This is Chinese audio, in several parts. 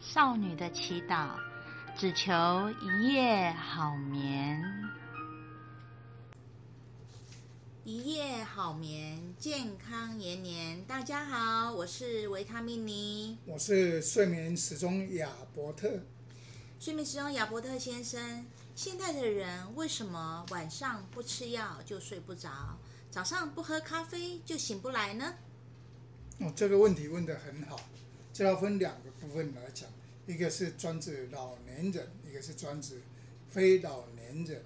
少女的祈祷，只求一夜好眠。一夜好眠，健康延年。大家好，我是维他命尼，我是睡眠时钟亚伯特。睡眠时钟亚伯特先生，现代的人为什么晚上不吃药就睡不着，早上不喝咖啡就醒不来呢？哦，这个问题问得很好，这要分两个部分来讲，一个是专指老年人，一个是专指非老年人。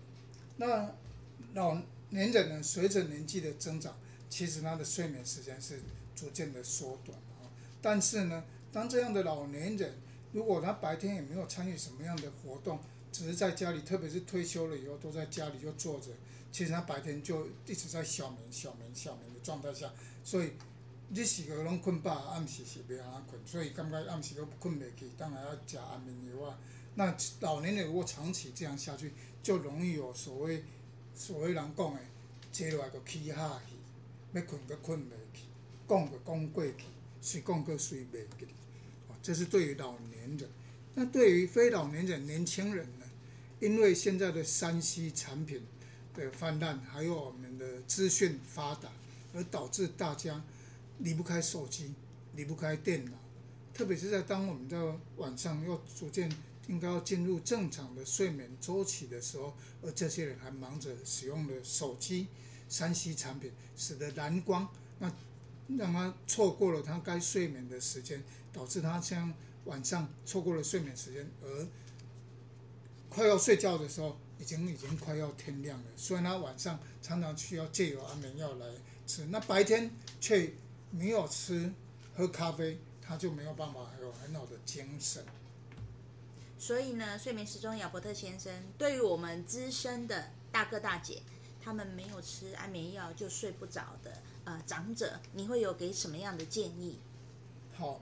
那老年人呢，随着年纪的增长，其实他的睡眠时间是逐渐的缩短啊。但是呢，当这样的老年人，如果他白天也没有参与什么样的活动，只是在家里，特别是退休了以后都在家里就坐着，其实他白天就一直在小眠、小眠、小眠的状态下，所以。日时个拢困饱，暗时是袂安困，所以感觉暗时都困袂去，当然要食安眠药啊。那老年人如果长期这样下去，就容易有所谓所谓人讲的坐落来就起哈去，要困阁困袂去，讲阁讲过去，睡讲阁睡袂去。哦，这是对于老年人。那对于非老年人、年轻人呢？因为现在的三 C 产品的泛滥，还有我们的资讯发达，而导致大家。离不开手机，离不开电脑，特别是在当我们在晚上要逐渐应该要进入正常的睡眠周期的时候，而这些人还忙着使用的手机、三 C 产品，使得蓝光那让他错过了他该睡眠的时间，导致他像晚上错过了睡眠时间，而快要睡觉的时候，已经已经快要天亮了。所以他晚上常常需要借由安眠药来吃，那白天却。没有吃喝咖啡，他就没有办法有很好的精神。所以呢，睡眠时钟亚伯特先生，对于我们资深的大哥大姐，他们没有吃安眠药就睡不着的呃长者，你会有给什么样的建议？好，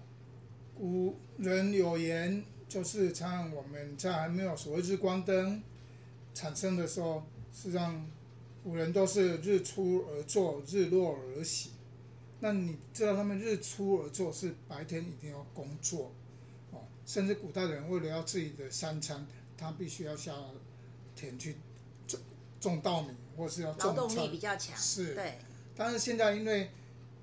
古人有言，就是像我们在还没有所谓日光灯产生的时候，实际上古人都是日出而作，日落而息。那你知道他们日出而作是白天一定要工作，哦，甚至古代的人为了要自己的三餐，他必须要下田去种种稻米，或是要。劳动力比较强。是。对。但是现在因为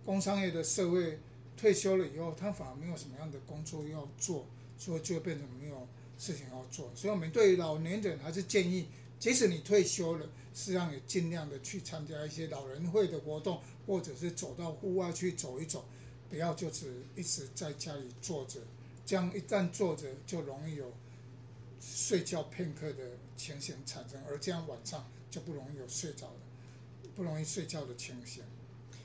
工商业的社会退休了以后，他反而没有什么样的工作要做，所以就变成没有事情要做。所以我们对于老年人还是建议。即使你退休了，实际上也尽量的去参加一些老人会的活动，或者是走到户外去走一走，不要就只一直在家里坐着。这样一旦坐着，就容易有睡觉片刻的情形产生，而这样晚上就不容易有睡着的，不容易睡觉的情形。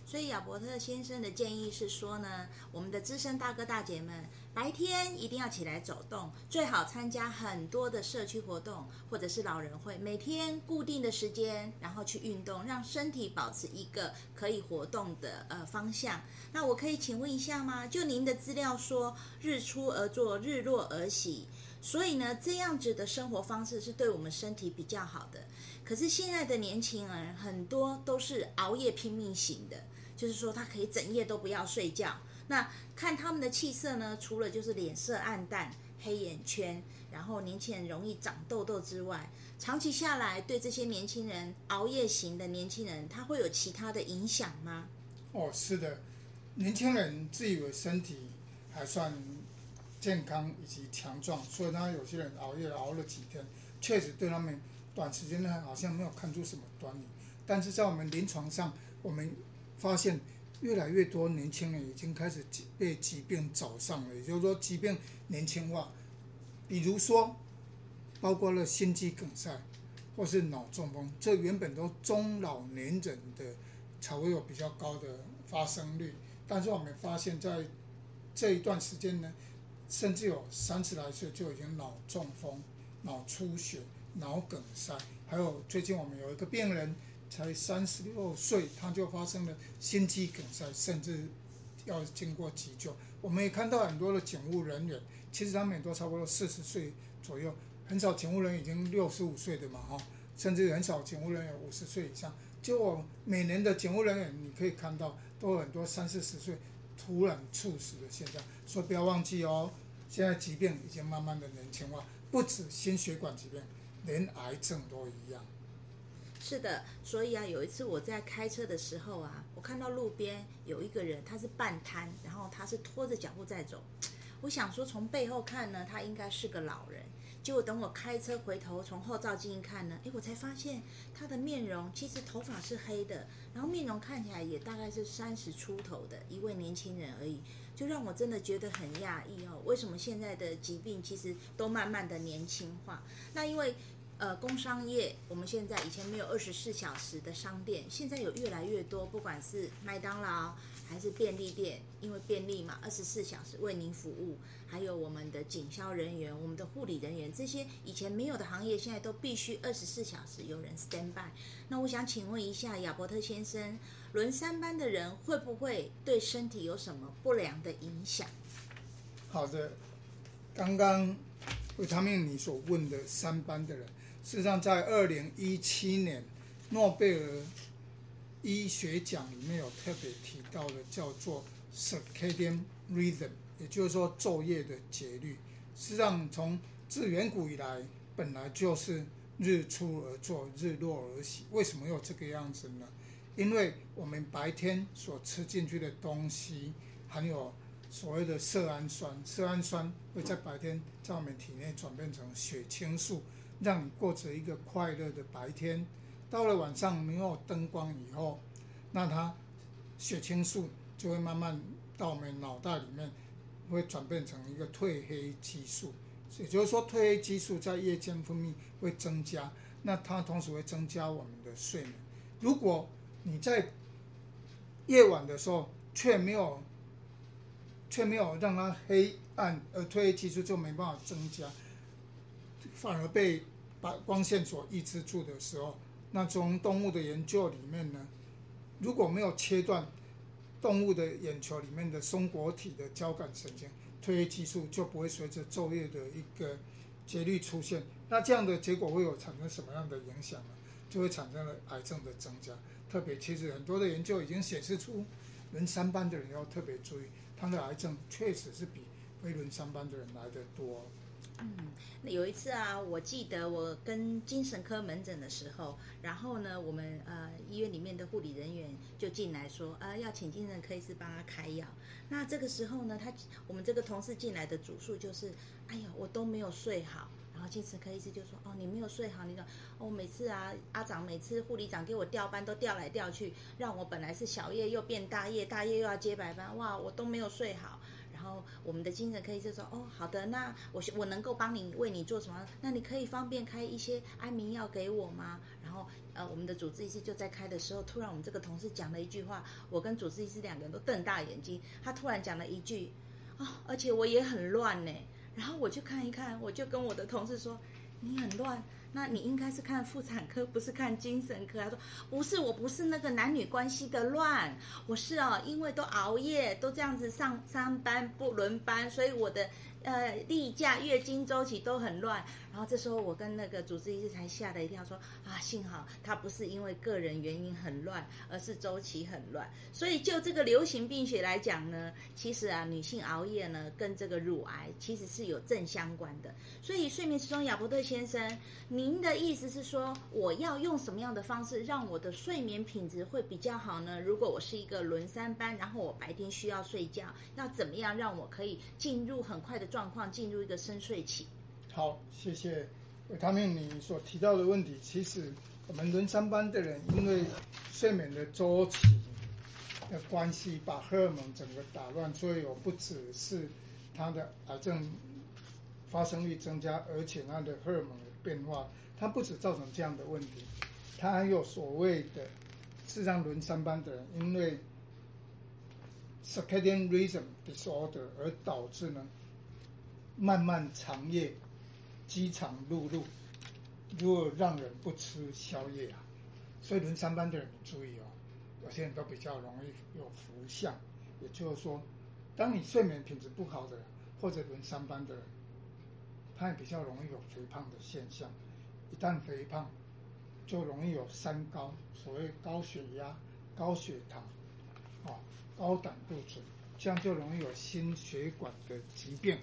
所以亚伯特先生的建议是说呢，我们的资深大哥大姐们白天一定要起来走动，最好参加很多的社区活动或者是老人会，每天固定的时间，然后去运动，让身体保持一个可以活动的呃方向。那我可以请问一下吗？就您的资料说，日出而作，日落而息。所以呢，这样子的生活方式是对我们身体比较好的。可是现在的年轻人很多都是熬夜拼命型的，就是说他可以整夜都不要睡觉。那看他们的气色呢，除了就是脸色暗淡、黑眼圈，然后年轻人容易长痘痘之外，长期下来对这些年轻人熬夜型的年轻人，他会有其他的影响吗？哦，是的，年轻人自以为身体还算。健康以及强壮，所以他有些人熬夜熬了几天，确实对他们短时间内好像没有看出什么端倪。但是在我们临床上，我们发现越来越多年轻人已经开始被疾病找上了，也就是说疾病年轻化。比如说，包括了心肌梗塞或是脑中风，这原本都中老年人的才会有比较高的发生率。但是我们发现，在这一段时间呢，甚至有三十来岁就已经脑中风、脑出血、脑梗塞，还有最近我们有一个病人才三十六岁，他就发生了心肌梗塞，甚至要经过急救。我们也看到很多的警务人员，其实他们也都差不多四十岁左右，很少警务人员已经六十五岁的嘛，哈，甚至很少警务人员五十岁以上。就我每年的警务人员，你可以看到都有很多三四十岁突然猝死的现象，所以不要忘记哦。现在疾病已经慢慢的年轻化，不止心血管疾病，连癌症都一样。是的，所以啊，有一次我在开车的时候啊，我看到路边有一个人，他是半瘫，然后他是拖着脚步在走。我想说，从背后看呢，他应该是个老人。结果等我开车回头从后照镜一看呢，诶，我才发现他的面容其实头发是黑的，然后面容看起来也大概是三十出头的一位年轻人而已，就让我真的觉得很讶异哦。为什么现在的疾病其实都慢慢的年轻化？那因为。呃，工商业，我们现在以前没有二十四小时的商店，现在有越来越多，不管是麦当劳还是便利店，因为便利嘛，二十四小时为您服务。还有我们的警消人员、我们的护理人员，这些以前没有的行业，现在都必须二十四小时有人 stand by。那我想请问一下亚伯特先生，轮三班的人会不会对身体有什么不良的影响？好的，刚刚维他们你所问的三班的人。事实上，在二零一七年诺贝尔医学奖里面有特别提到的，叫做 circadian rhythm，也就是说昼夜的节律。实际上，从自远古以来，本来就是日出而作，日落而息。为什么有这个样子呢？因为我们白天所吃进去的东西含有所谓的色氨酸，色氨酸会在白天在我们体内转变成血清素。让你过着一个快乐的白天，到了晚上没有灯光以后，那它血清素就会慢慢到我们脑袋里面，会转变成一个褪黑激素。也就是说，褪黑激素在夜间分泌会增加，那它同时会增加我们的睡眠。如果你在夜晚的时候却没有却没有让它黑暗，而褪黑激素就没办法增加。反而被把光线所抑制住的时候，那从动物的研究里面呢，如果没有切断动物的眼球里面的松果体的交感神经，褪黑激素就不会随着昼夜的一个节律出现。那这样的结果会有产生什么样的影响呢？就会产生了癌症的增加。特别其实很多的研究已经显示出，轮三班的人要特别注意，他的癌症确实是比非轮三班的人来得多。嗯，那有一次啊，我记得我跟精神科门诊的时候，然后呢，我们呃医院里面的护理人员就进来说，呃，要请精神科医师帮他开药。那这个时候呢，他我们这个同事进来的主诉就是，哎呀，我都没有睡好。然后精神科医师就说，哦，你没有睡好，你说，哦，每次啊，阿长每次护理长给我调班都调来调去，让我本来是小夜又变大夜，大夜又要接白班，哇，我都没有睡好。然后我们的精神科医生说：“哦，好的，那我我能够帮你为你做什么？那你可以方便开一些安眠药给我吗？”然后呃，我们的主治医师就在开的时候，突然我们这个同事讲了一句话，我跟主治医师两个人都瞪大眼睛。他突然讲了一句：“哦，而且我也很乱呢。”然后我就看一看，我就跟我的同事说：“你很乱。”那你应该是看妇产科，不是看精神科。他说不是，我不是那个男女关系的乱，我是哦，因为都熬夜，都这样子上三班不轮班，所以我的。呃，例假、月经周期都很乱，然后这时候我跟那个主治医师才吓了一跳，说啊，幸好他不是因为个人原因很乱，而是周期很乱。所以就这个流行病学来讲呢，其实啊，女性熬夜呢，跟这个乳癌其实是有正相关的。所以睡眠时钟亚伯特先生，您的意思是说，我要用什么样的方式让我的睡眠品质会比较好呢？如果我是一个轮三班，然后我白天需要睡觉，要怎么样让我可以进入很快的？状况进入一个深睡期。好，谢谢维他命你所提到的问题。其实我们轮三班的人，因为睡眠的周期的关系，把荷尔蒙整个打乱，所以我不只是他的癌症发生率增加，而且他的荷尔蒙的变化，它不止造成这样的问题，它还有所谓的，事实上轮三班的人，因为 circadian rhythm disorder 而导致呢。漫漫长夜，饥肠辘辘，如果让人不吃宵夜啊，所以轮三班的人注意哦，有些人都比较容易有浮相，也就是说，当你睡眠品质不好的人，或者轮三班的人，他也比较容易有肥胖的现象。一旦肥胖，就容易有三高，所谓高血压、高血糖，啊，高胆固醇，这样就容易有心血管的疾病。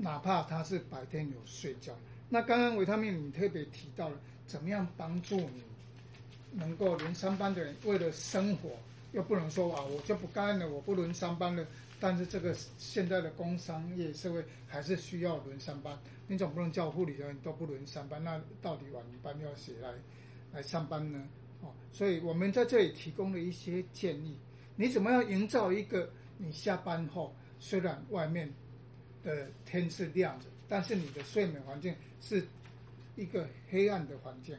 哪怕他是白天有睡觉。那刚刚维他命你特别提到了，怎么样帮助你能够轮三班的人，为了生活又不能说啊，我就不干了，我不轮三班了。但是这个现在的工商业社会还是需要轮三班，你总不能叫护理人员都不轮三班，那到底晚班要谁来来上班呢？哦，所以我们在这里提供了一些建议，你怎么样营造一个你下班后虽然外面的天是亮着，但是你的睡眠环境是一个黑暗的环境。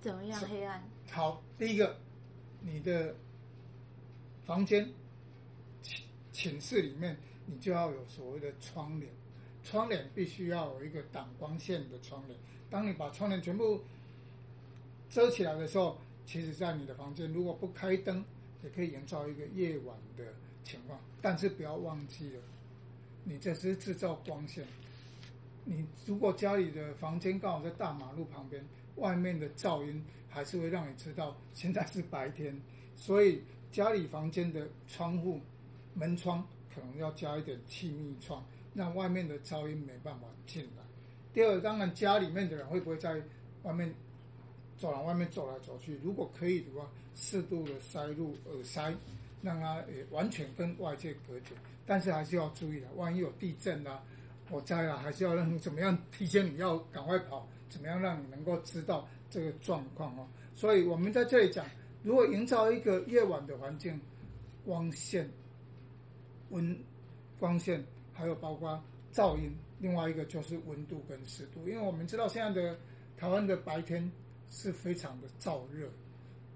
怎么样黑暗？好，第一个，你的房间寝寝室里面，你就要有所谓的窗帘，窗帘必须要有一个挡光线的窗帘。当你把窗帘全部遮起来的时候，其实，在你的房间如果不开灯，也可以营造一个夜晚的情况。但是不要忘记了，你这是制造光线。你如果家里的房间刚好在大马路旁边，外面的噪音还是会让你知道现在是白天。所以家里房间的窗户、门窗可能要加一点气密窗，让外面的噪音没办法进来。第二，当然家里面的人会不会在外面走廊外面走来走去？如果可以的话，适度的塞入耳塞，让它也完全跟外界隔绝。但是还是要注意的，万一有地震啊、火灾啊，还是要让你怎么样提前你要赶快跑，怎么样让你能够知道这个状况哦。所以我们在这里讲，如果营造一个夜晚的环境，光线、温、光线，还有包括噪音。另外一个就是温度跟湿度，因为我们知道现在的台湾的白天是非常的燥热。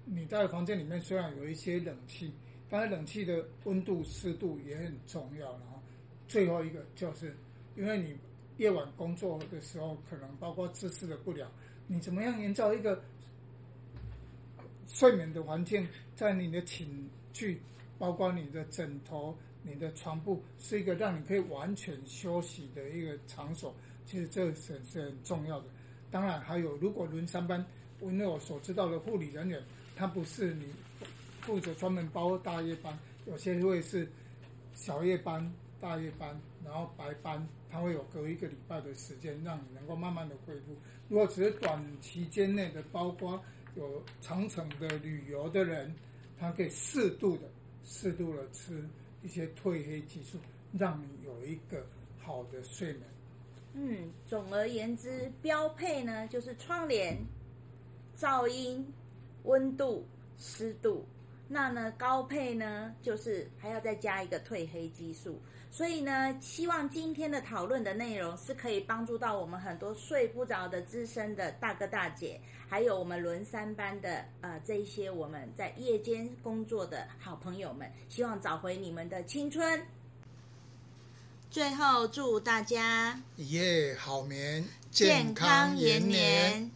你在房间里面虽然有一些冷气，当然冷气的温度、湿度也很重要。然后最后一个就是，因为你夜晚工作的时候，可能包括姿势的不良，你怎么样营造一个睡眠的环境，在你的寝具，包括你的枕头。你的床铺是一个让你可以完全休息的一个场所，其实这是是很重要的。当然还有，如果轮三班，因为我所知道的护理人员，他不是你负责专门包大夜班，有些会是小夜班、大夜班，然后白班，他会有隔一个礼拜的时间，让你能够慢慢的恢复。如果只是短期间内的，包括有长程的旅游的人，他可以适度的、适度的吃。一些褪黑激素，让你有一个好的睡眠。嗯，总而言之，标配呢就是窗帘、噪音、温度、湿度。那呢高配呢就是还要再加一个褪黑激素。所以呢，希望今天的讨论的内容是可以帮助到我们很多睡不着的资深的大哥大姐，还有我们轮三班的呃这一些我们在夜间工作的好朋友们，希望找回你们的青春。最后祝大家一夜好眠，健康延年。